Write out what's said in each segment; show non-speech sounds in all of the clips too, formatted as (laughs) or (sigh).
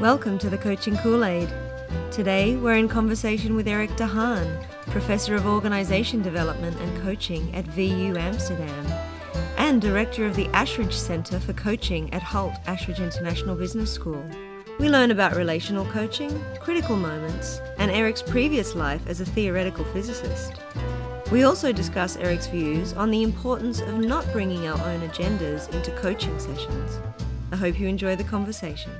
Welcome to the Coaching Kool Aid. Today we're in conversation with Erik de Haan, Professor of Organisation Development and Coaching at VU Amsterdam and Director of the Ashridge Centre for Coaching at Hult Ashridge International Business School. We learn about relational coaching, critical moments, and Erik's previous life as a theoretical physicist. We also discuss Erik's views on the importance of not bringing our own agendas into coaching sessions. I hope you enjoy the conversation.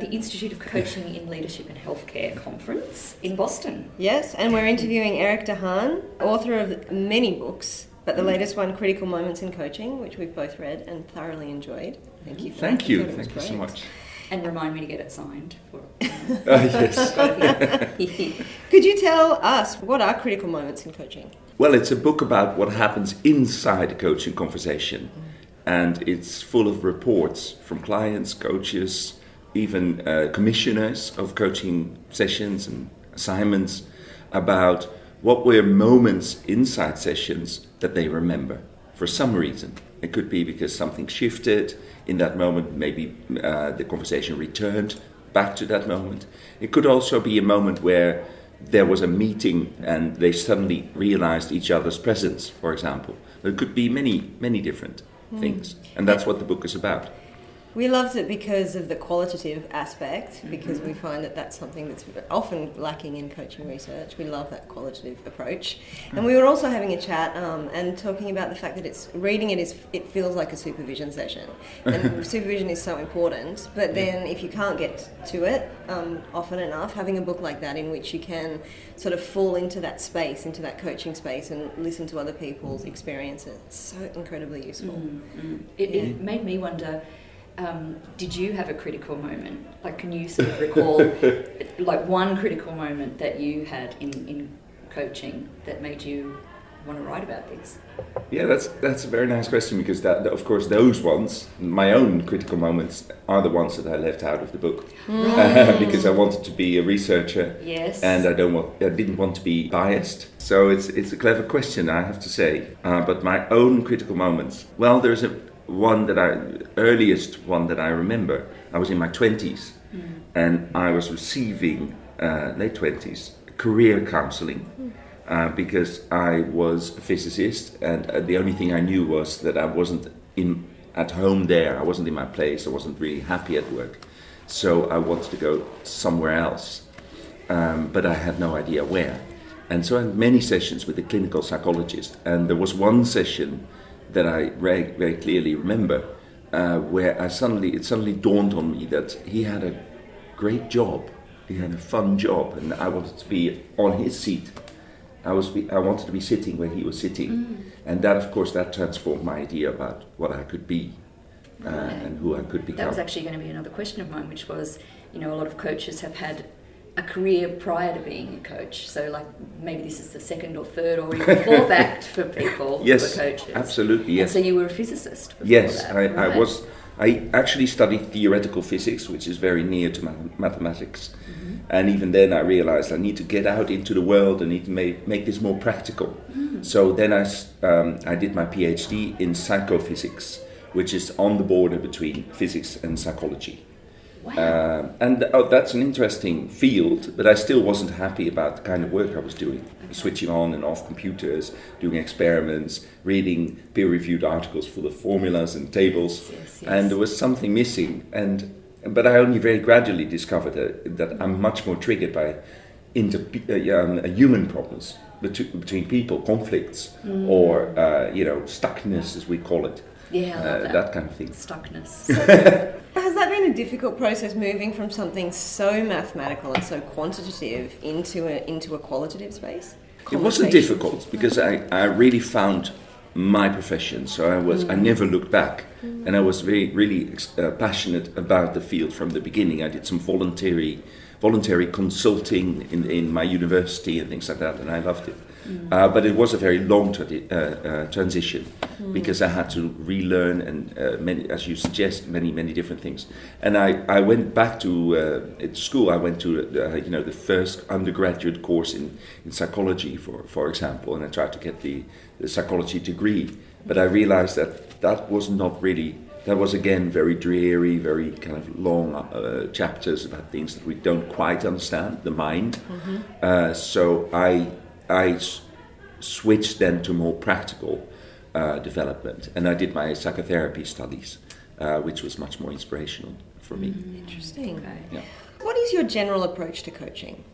The Institute of Coaching in Leadership and Healthcare conference in Boston. Yes, and we're interviewing Erik de Haan, author of many books, but the latest one, Critical Moments in Coaching, which we've both read and thoroughly enjoyed. Thank you. For Thank that. You. thought it Thank you so much. And remind me to get it signed. For, (laughs) Uh, yes. (laughs) (laughs) Could you tell us what are critical moments in coaching? Well, it's a book about what happens inside a coaching conversation. And it's full of reports from clients, coaches, even uh, commissioners of coaching sessions and assignments about what were moments inside sessions that they remember for some reason. It could be because something shifted in that moment, maybe uh, the conversation returned back to that moment. It could also be a moment where there was a meeting and they suddenly realized each other's presence, for example. It could be many, many different things. And that's what the book is about. We loved it because of the qualitative aspect, because we find that that's something that's often lacking in coaching research. We love that qualitative approach. And we were also having a chat um, and talking about the fact that it's reading it is it feels like a supervision session, and (laughs) supervision is so important. But then if you can't get to it um, often enough, having a book like that in which you can sort of fall into that space, into that coaching space, and listen to other people's experiences, it's so incredibly useful. it, it made me wonder. Um, did you have a critical moment? Like, can you sort of recall, (laughs) like, one critical moment that you had in, in coaching that made you want to write about this? Yeah, that's that's a very nice question because that, of course, those ones, my own critical moments, are the ones that I left out of the book (laughs) because I wanted to be a researcher Yes. and I don't want, I didn't want to be biased. So it's it's a clever question, I have to say. Uh, but my own critical moments, well, there's a one that I earliest one that I remember. I was in my twenties, and I was receiving uh, late twenties career counseling. Uh, because I was a physicist, and uh, the only thing I knew was that I wasn't in at home there. I wasn't in my place. I wasn't really happy at work, so I wanted to go somewhere else um, but I had no idea where. And so I had many sessions with a clinical psychologist, and there was one session that I very, very clearly remember uh, where I suddenly it suddenly dawned on me that he had a great job, he had a fun job, and I wanted to be on his seat. I was I wanted to be sitting where he was sitting, and that of course that transformed my idea about what I could be uh, and who I could become. That was actually going to be another question of mine, which was, you know, a lot of coaches have had a career prior to being a coach. So, like, maybe this is the second or third or even fourth (laughs) act for people yes, who are coaches. absolutely. Yes. And so you were a physicist before Yes, that, I, I was. I actually studied theoretical physics, which is very near to math- mathematics. Mm-hmm. And even then, I realized I need to get out into the world. and need to make, make this more practical. Mm. So then I, um, I did my PhD in psychophysics, which is on the border between physics and psychology. Wow. Um, and oh, that's an interesting field, but I still wasn't happy about the kind of work I was doing. Switching on and off computers, doing experiments, reading peer reviewed articles full of formulas and tables. Yes, yes. And there was something missing. And, but I only very gradually discovered that, that I'm much more triggered by inter, uh, um, human problems between, between people, conflicts, Mm. or uh, you know, stuckness, as we call it. yeah, Uh, that. that kind of thing. Stuckness. (laughs) Has that been a difficult process moving from something so mathematical and so quantitative into a, into a qualitative space? It wasn't difficult because I, I really found my profession. So I was I never looked back, and I was very really uh, passionate about the field from the beginning. I did some voluntary voluntary consulting in, in my university and things like that, and I loved it. Uh, but it was a very long tradi- uh, uh, transition because I had to relearn and uh, many, as you suggest, many many different things. And I, I went back to uh, at school. I went to uh, you know the first undergraduate course in, in psychology, for for example, and I tried to get the, the psychology degree. But I realized that that was not really. That was again very dreary, very kind of long uh, chapters about things that we don't quite understand, the mind. Uh, so I I s- switched then to more practical uh, development, and I did my psychotherapy studies, uh, which was much more inspirational for me. Interesting. Okay. Yeah. What is your general approach to coaching?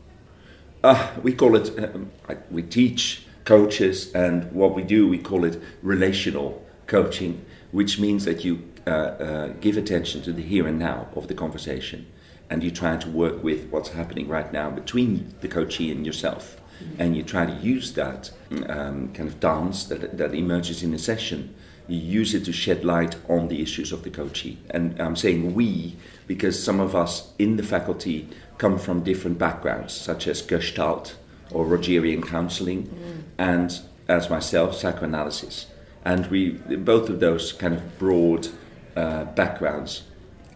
Uh, we call it, um, we teach coaches, and what we do, we call it relational coaching, which means that you uh, uh, give attention to the here and now of the conversation, and you try to work with what's happening right now between the coachee and yourself, and you try to use that um, kind of dance that, that emerges in a session. You use it to shed light on the issues of the coachee. And I'm saying we because some of us in the faculty come from different backgrounds, such as Gestalt or Rogerian counseling, and as myself, psychoanalysis. And we, both of those kind of broad uh, backgrounds,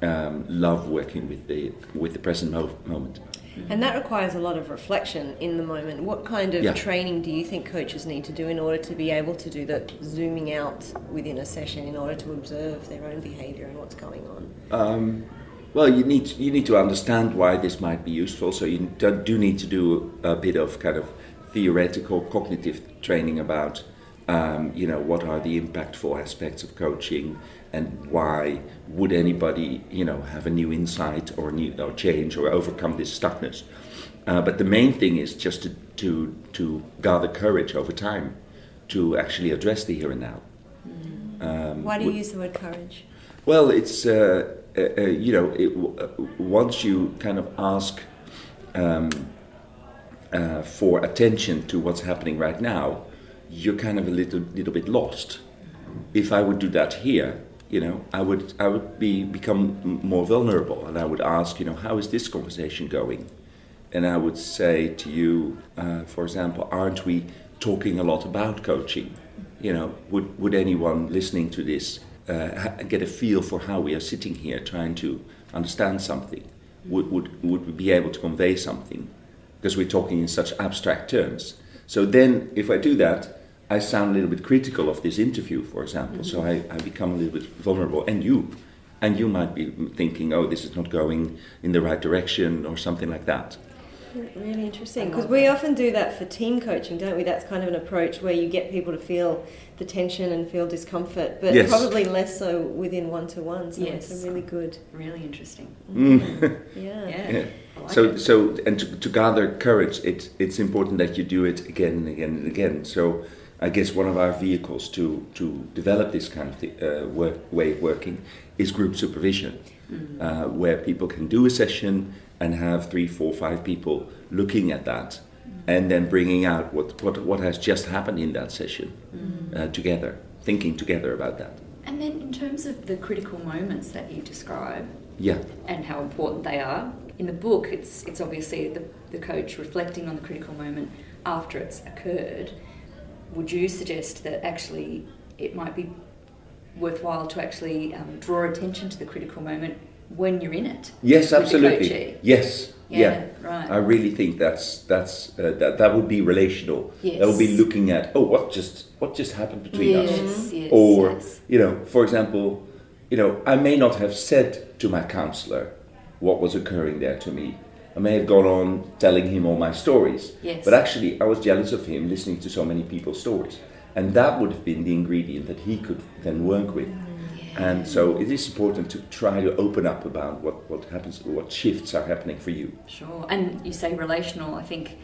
um, love working with the with the present mo- moment. And that requires a lot of reflection in the moment. What kind of Yeah. training do you think coaches need to do in order to be able to do the zooming out within a session in order to observe their own behavior and what's going on? Um, well, you need you need to understand why this might be useful. So you do, do need to do a bit of kind of theoretical cognitive training about, um, you know, what are the impactful aspects of coaching, and why would anybody, you know, have a new insight or new or change or overcome this stuckness. Uh, but the main thing is just to, to to gather courage over time to actually address the here and now. Um, Why do you use the word courage? well, it's uh, uh, uh, you know it, w- uh, once you kind of ask um, uh, for attention to what's happening right now, you're kind of a little little bit lost. If I would do that here, you know, I would I would be become more vulnerable, and I would ask, you know, how is this conversation going? And I would say to you, uh, for example, aren't we talking a lot about coaching? You know, would would anyone listening to this uh, get a feel for how we are sitting here trying to understand something? Would would would we be able to convey something? Because we're talking in such abstract terms. So then, if I do that, I sound a little bit critical of this interview, for example. So I, I become a little bit vulnerable, and you, and you might be thinking, oh, this is not going in the right direction, or something like that. Really interesting. Because we often do that for team coaching, don't we? That's kind of an approach where you get people to feel the tension and feel discomfort, but Yes. probably less so within one to one. So it's Yes. a really good. Really interesting. Mm. (laughs) Yeah. Yeah. Yeah. Like so it. so and to, to gather courage it, it's important that you do it again and again and again so i guess one of our vehicles to to develop this kind of uh, work, way of working is group supervision Mm-hmm. uh, where people can do a session and have three four five people looking at that Mm-hmm. and then bringing out what, what, what has just happened in that session Mm-hmm. uh, together thinking together about that And then, in terms of the critical moments that you describe yeah and how important they are, in the book, it's it's obviously the, the coach reflecting on the critical moment after it's occurred. Would you suggest that actually it might be worthwhile to actually um, draw attention to the critical moment when you're in it? yes absolutely yes Yeah, right. I really think that's that's uh, that that would be relational. Yes. That would be looking at oh what just what just happened between us, yes, yes, or yes. you know, for example, you know, I may not have said to my counselor what was occurring there to me. I may have gone on telling him all my stories, Yes. but actually I was jealous of him listening to so many people's stories, and that would have been the ingredient that he could then work with. And so it is important to try to open up about what, what happens, what shifts are happening for you. Sure. And you say relational. I think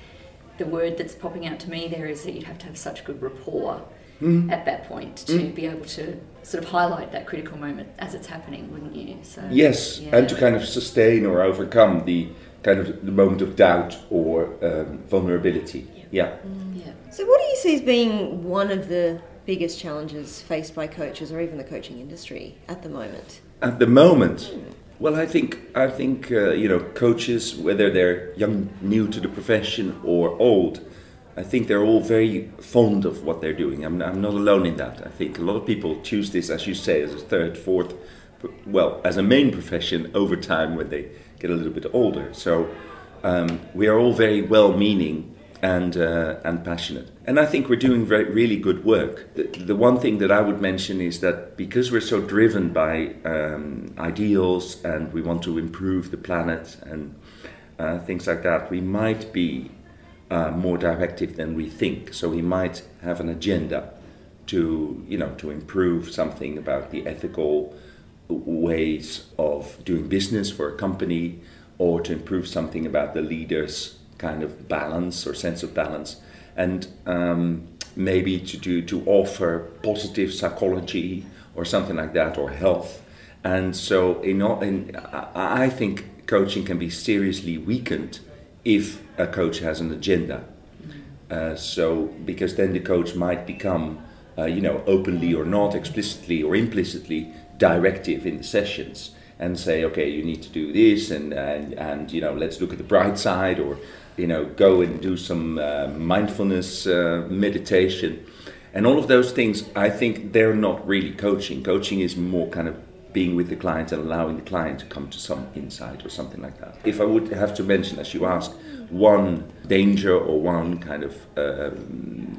the word that's popping out to me there is that you'd have to have such good rapport Mm. at that point to be able to sort of highlight that critical moment as it's happening, wouldn't you? So Yes, yeah. and to kind of sustain or overcome the kind of the moment of doubt or um, vulnerability. Yeah. yeah. So, what do you see as being one of the biggest challenges faced by coaches or even the coaching industry at the moment? At the moment, Well, I think I think uh, you know coaches, whether they're young, new to the profession, or old, I think they're all very fond of what they're doing. I'm, I'm not alone in that. I think a lot of people choose this, as you say, as a third, fourth, well, as a main profession over time when they get a little bit older. So um, we are all very well-meaning and uh, and passionate. And I think we're doing very, really good work. The, the, one thing that I would mention is that because we're so driven by um, ideals and we want to improve the planet and uh, things like that, we might be uh, more directive than we think. So we might have an agenda to you know to improve something about the ethical ways of doing business for a company or to improve something about the leaders kind of balance or sense of balance, and um, maybe to do to offer positive psychology or something like that or health. And so, in, in I think coaching can be seriously weakened if a coach has an agenda. Uh, so, because then the coach might become, uh, you know, openly or not, explicitly or implicitly directive in the sessions and say, okay, you need to do this, and and, and you know, let's look at the bright side, or you know, go and do some uh, mindfulness uh, meditation. And all of those things, I think they're not really coaching. Coaching is more kind of being with the client and allowing the client to come to some insight or something like that. If I would have to mention, as you asked, one danger or one kind of uh,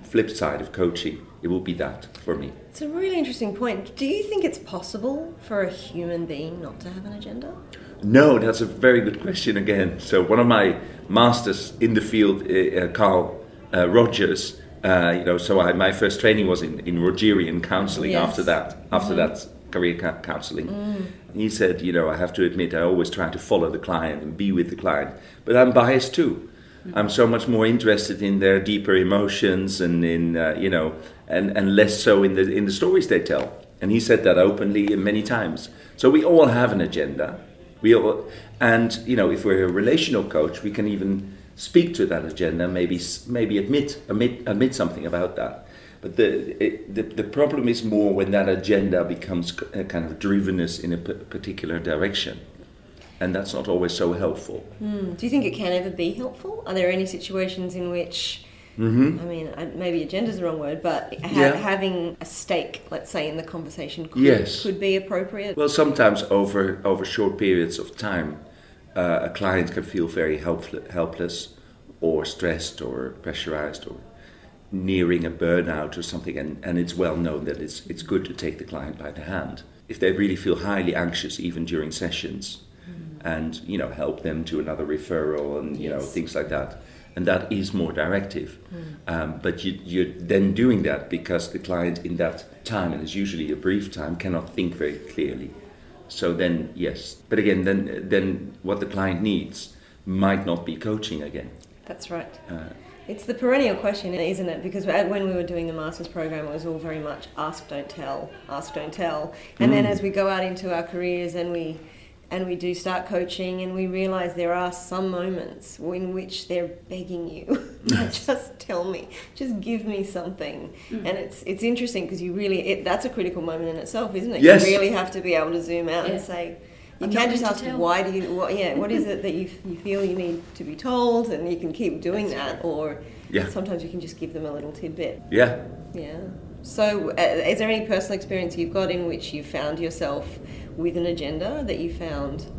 flip side of coaching, it will be that for me. It's a really interesting point. Do you think it's possible for a human being not to have an agenda? No, that's a very good question again. So one of my masters in the field, uh, Carl uh, Rogers. Uh, you know, so I, my first training was in, in Rogerian counselling. Yes. After that, after mm-hmm. that career ca- counselling, mm. he said, you know, I have to admit, I always try to follow the client and be with the client, but I'm biased too. Mm-hmm. I'm so much more interested in their deeper emotions and in uh, you know, and, and less so in the in the stories they tell. And he said that openly many times. So we all have an agenda we all, and you know, if we're a relational coach, we can even speak to that agenda, maybe maybe admit admit admit something about that. The, it, the the problem is more when that agenda becomes a kind of drivenness in a p- particular direction, and that's not always so helpful. Mm. Do you think it can ever be helpful? Are there any situations in which Mm-hmm. I mean, maybe agenda is the wrong word, but ha- yeah. having a stake, let's say, in the conversation could, yes. could be appropriate. Well, sometimes over over short periods of time, uh, a client can feel very helpful, helpless, or stressed, or pressurized, or nearing a burnout or something. And, and it's well known that it's it's good to take the client by the hand if they really feel highly anxious, even during sessions, mm. and you know help them to another referral and you yes. know things like that and that is more directive. Mm. Um, but you, you're then doing that because the client in that time, and it's usually a brief time, cannot think very clearly. So then, yes. But again, then, then what the client needs might not be coaching again. That's right. Uh, it's the perennial question, isn't it? Because when we were doing the master's program, it was all very much ask, don't tell, ask, don't tell. And mm. then as we go out into our careers and we and we do start coaching and we realize there are some moments in which they're begging you (laughs) just tell me just give me something mm. and it's it's interesting because you really it, that's a critical moment in itself isn't it yes. you really have to be able to zoom out yeah. and say you I'm can't just ask why do you what yeah what is (laughs) it that you, you feel you need to be told and you can keep doing that's that right. or yeah. sometimes you can just give them a little tidbit yeah yeah so uh, is there any personal experience you've got in which you found yourself with an agenda that you found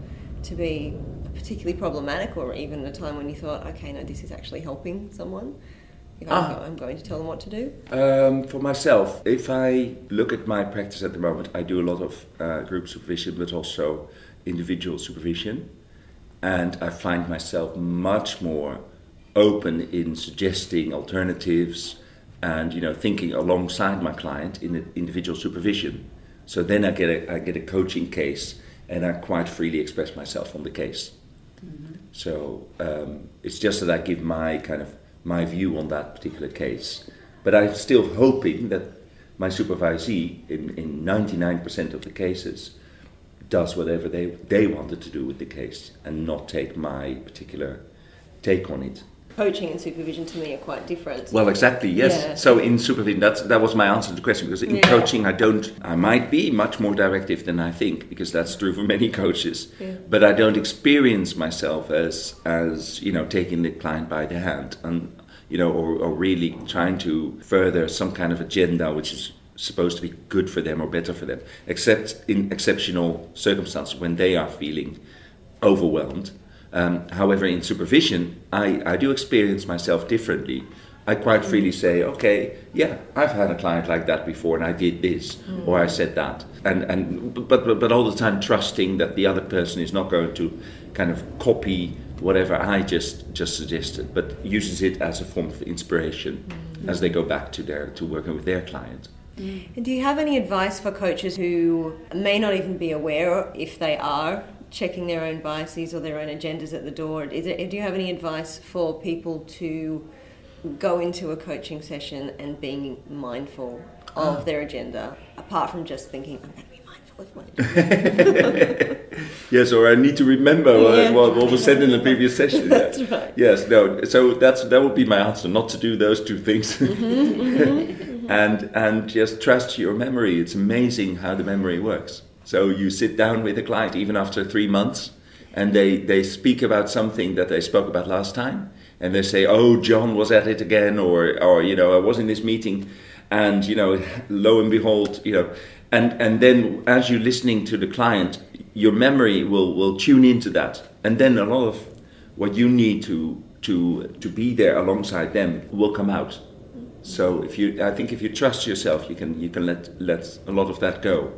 to be particularly problematic, or even a time when you thought, okay, no, this is actually helping someone? If I'm, ah. I'm going to tell them what to do? Um, for myself, if I look at my practice at the moment, I do a lot of uh, group supervision, but also individual supervision. And I find myself much more open in suggesting alternatives and you know thinking alongside my client in individual supervision so then I get a, I get a coaching case and I quite freely express myself on the case. Mm-hmm. So um, it's just that I give my kind of my view on that particular case. But I'm still hoping that my supervisee, in, in 99% of the cases, does whatever they, they wanted to do with the case and not take my particular take on it. coaching and supervision to me are quite different. Well, exactly. Yes. Yeah. So in supervision, that's that was my answer to the question. Because in Yeah. coaching, I don't. I might be much more directive than I think, because that's true for many (laughs) coaches. Yeah. But I don't experience myself as as you know taking the client by the hand and you know or, or really trying to further some kind of agenda which is supposed to be good for them or better for them, except in exceptional circumstances when they are feeling overwhelmed. Um, however, in supervision, I, I do experience myself differently. I quite mm. freely say, okay, yeah, I've had a client like that before, and I did this, mm. or I said that, and and but, but but all the time trusting that the other person is not going to kind of copy whatever I just just suggested, but uses it as a form of inspiration mm. as they go back to their to working with their client. And do you have any advice for coaches who may not even be aware if they are checking their own biases or their own agendas at the door? Is it, do you have any advice for people to go into a coaching session and being mindful of ah. their agenda, apart from just thinking, I'm going to be mindful of my agenda? (laughs) Yes, or I need to remember what, Yeah. what, what was said in the previous (laughs) session. That's right. Yes, no. So that's that would be my answer: not to do those two things, mm-hmm, mm-hmm. (laughs) and and just trust your memory. It's amazing how the memory works. So you sit down with a client even after three months, and they they speak about something that they spoke about last time, and they say, "Oh, John was at it again," or or you know, I was in this meeting, and you know, (laughs) lo and behold, you know, and and then as you're listening to the client, your memory will will tune into that, and then a lot of what you need to to to be there alongside them will come out. So if you, I think if you trust yourself, you can you can let let a lot of that go.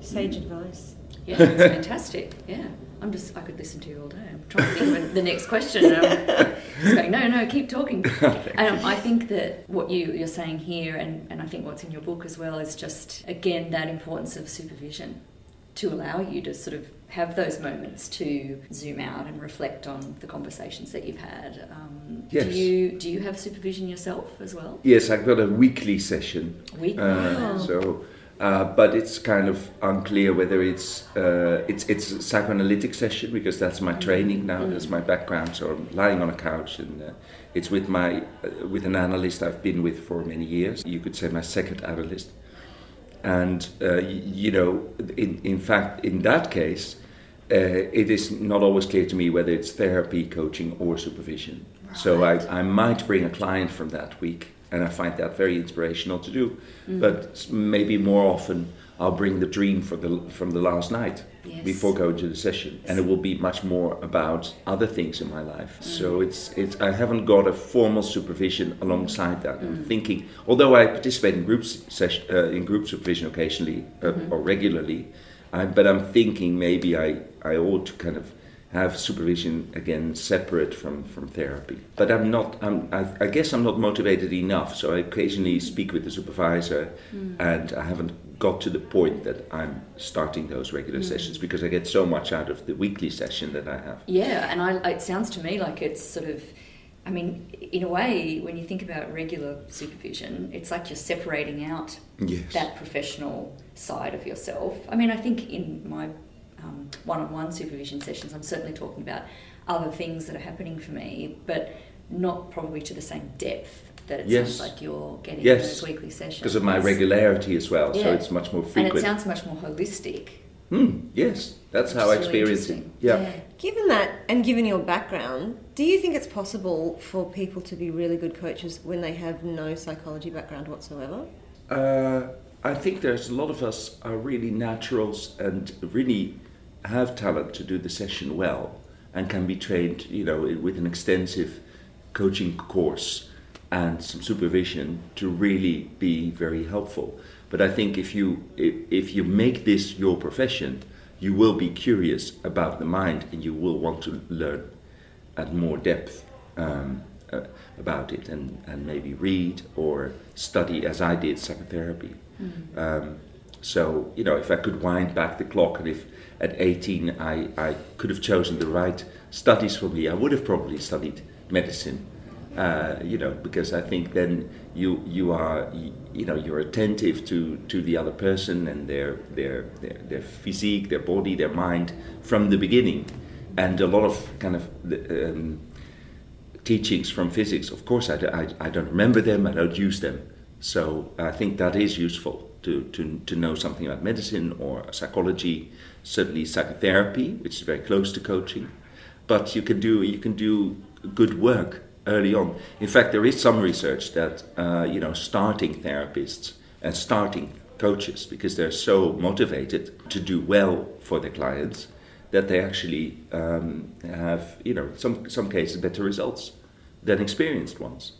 Sage advice. Yeah, it's fantastic. Yeah. I'm just, I could listen to you all day. I'm trying to think of the next question. And I'm just going, no, no, keep talking. (laughs) And um, I think that what you, you're saying here, and, and I think what's in your book as well, is just, again, that importance of supervision to allow you to sort of have those moments to zoom out and reflect on the conversations that you've had. Um, Yes. Do you do you have supervision yourself as well? Yes, I've got a weekly session. Weekly. Uh, so, uh, but it's kind of unclear whether it's uh, it's it's a psychoanalytic session because that's my training now. That's my background. So I'm lying on a couch and uh, it's with my uh, with an analyst I've been with for many years. You could say my second analyst. And uh, you know, in in fact, in that case, uh, it is not always clear to me whether it's therapy, coaching, or supervision. So I, I might bring a client from that week, and I find that very inspirational to do. But maybe more often, I'll bring the dream from the from the last night Yes. before going to the session, and it will be much more about other things in my life. So it's it's I haven't got a formal supervision alongside that. I'm thinking, although I participate in groups session uh, in group supervision occasionally uh, or regularly, I, but I'm thinking maybe I I ought to kind of have supervision again separate from, from therapy. But I'm not, I'm, I, I guess I'm not motivated enough. So I occasionally speak with the supervisor and I haven't got to the point that I'm starting those regular sessions because I get so much out of the weekly session that I have. Yeah, and I, it sounds to me like it's sort of, I mean, in a way, when you think about regular supervision, it's like you're separating out Yes. that professional side of yourself. I mean, I think in my um, one-on-one supervision sessions, I'm certainly talking about other things that are happening for me, but not probably to the same depth that it Yes. sounds like you're getting in Yes. those weekly sessions. Because of my regularity as well, so it's much more frequent. And frequent. it sounds much more holistic. Hmm, yes, that's which how I is really experience it. interesting. Yeah. Given that, and given your background, do you think it's possible for people to be really good coaches when they have no psychology background whatsoever? Uh, I think there's a lot of us are really naturals and really have talent to do the session well and can be trained, you know, with an extensive coaching course and some supervision to really be very helpful. But I think if you if, if you make this your profession, you will be curious about the mind and you will want to learn at more depth um, uh, about it and, and maybe read or study as I did psychotherapy. Um, so, you know, if I could wind back the clock and if at 18 I, I could have chosen the right studies for me, I would have probably studied medicine. Uh, you know, because I think then you you are you, know you're attentive to, to the other person and their, their their their physique, their body, their mind from the beginning, and a lot of kind of um, teachings from physics. Of course, I, I, I don't remember them, I don't use them. So I think that is useful to, to, to know something about medicine or psychology, certainly psychotherapy, which is very close to coaching. But you can do, you can do good work early on. In fact, there is some research that uh, you know starting therapists and starting coaches, because they're so motivated to do well for their clients, that they actually um, have you know some some cases better results than experienced ones.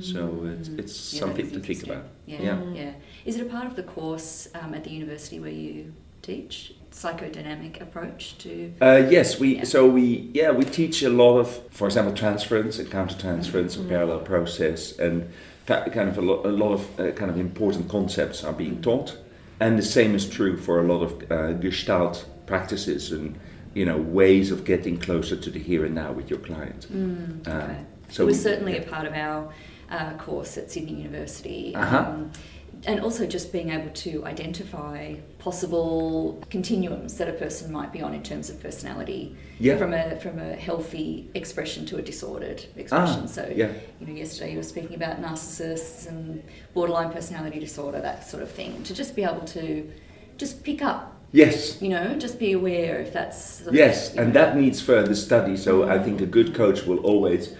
So it's, it's Yeah, something to think about. Yeah, Yeah. yeah. Is it a part of the course um, at the university where you teach psychodynamic approach to? Uh, yes, we Yeah. so we yeah we teach a lot of, for example, transference and countertransference, and parallel process, and ki- kind of a, lo- a lot of uh, kind of important concepts are being taught, and the same is true for a lot of uh, Gestalt practices and you know ways of getting closer to the here and now with your client. Um, Okay. so it was certainly yeah. a part of our uh, course at Sydney University. Uh-huh. Um, and also just being able to identify possible continuums that a person might be on in terms of personality Yeah. from a from a healthy expression to a disordered expression. Ah, so yeah. you know, yesterday you were speaking about narcissists and borderline personality disorder, that sort of thing. To just be able to just pick up, Yes. you know, just be aware if that's Yes, and know, that needs further study. So I think a good coach will always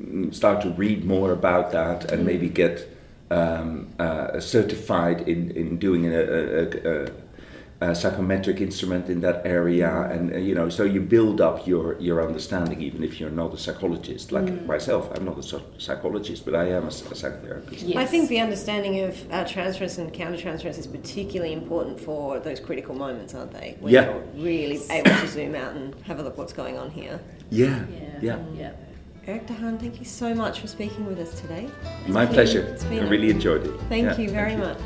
mm, start to read more about that and maybe get um, uh, certified in, in doing a, a, a, a psychometric instrument in that area, and uh, you know, so you build up your your understanding, even if you're not a psychologist. Like myself, I'm not a psychologist, but I am a, psychotherapist. Yes. I think the understanding of uh, transference and countertransference is particularly important for those critical moments, aren't they? When Yeah. you're really able to zoom out and have a look what's going on here. Yeah, Yeah, yeah. yeah. Erik de Haan, thank you so much for speaking with us today. My been- pleasure. it's I really enjoyed it. Thank Yeah, you very you. much.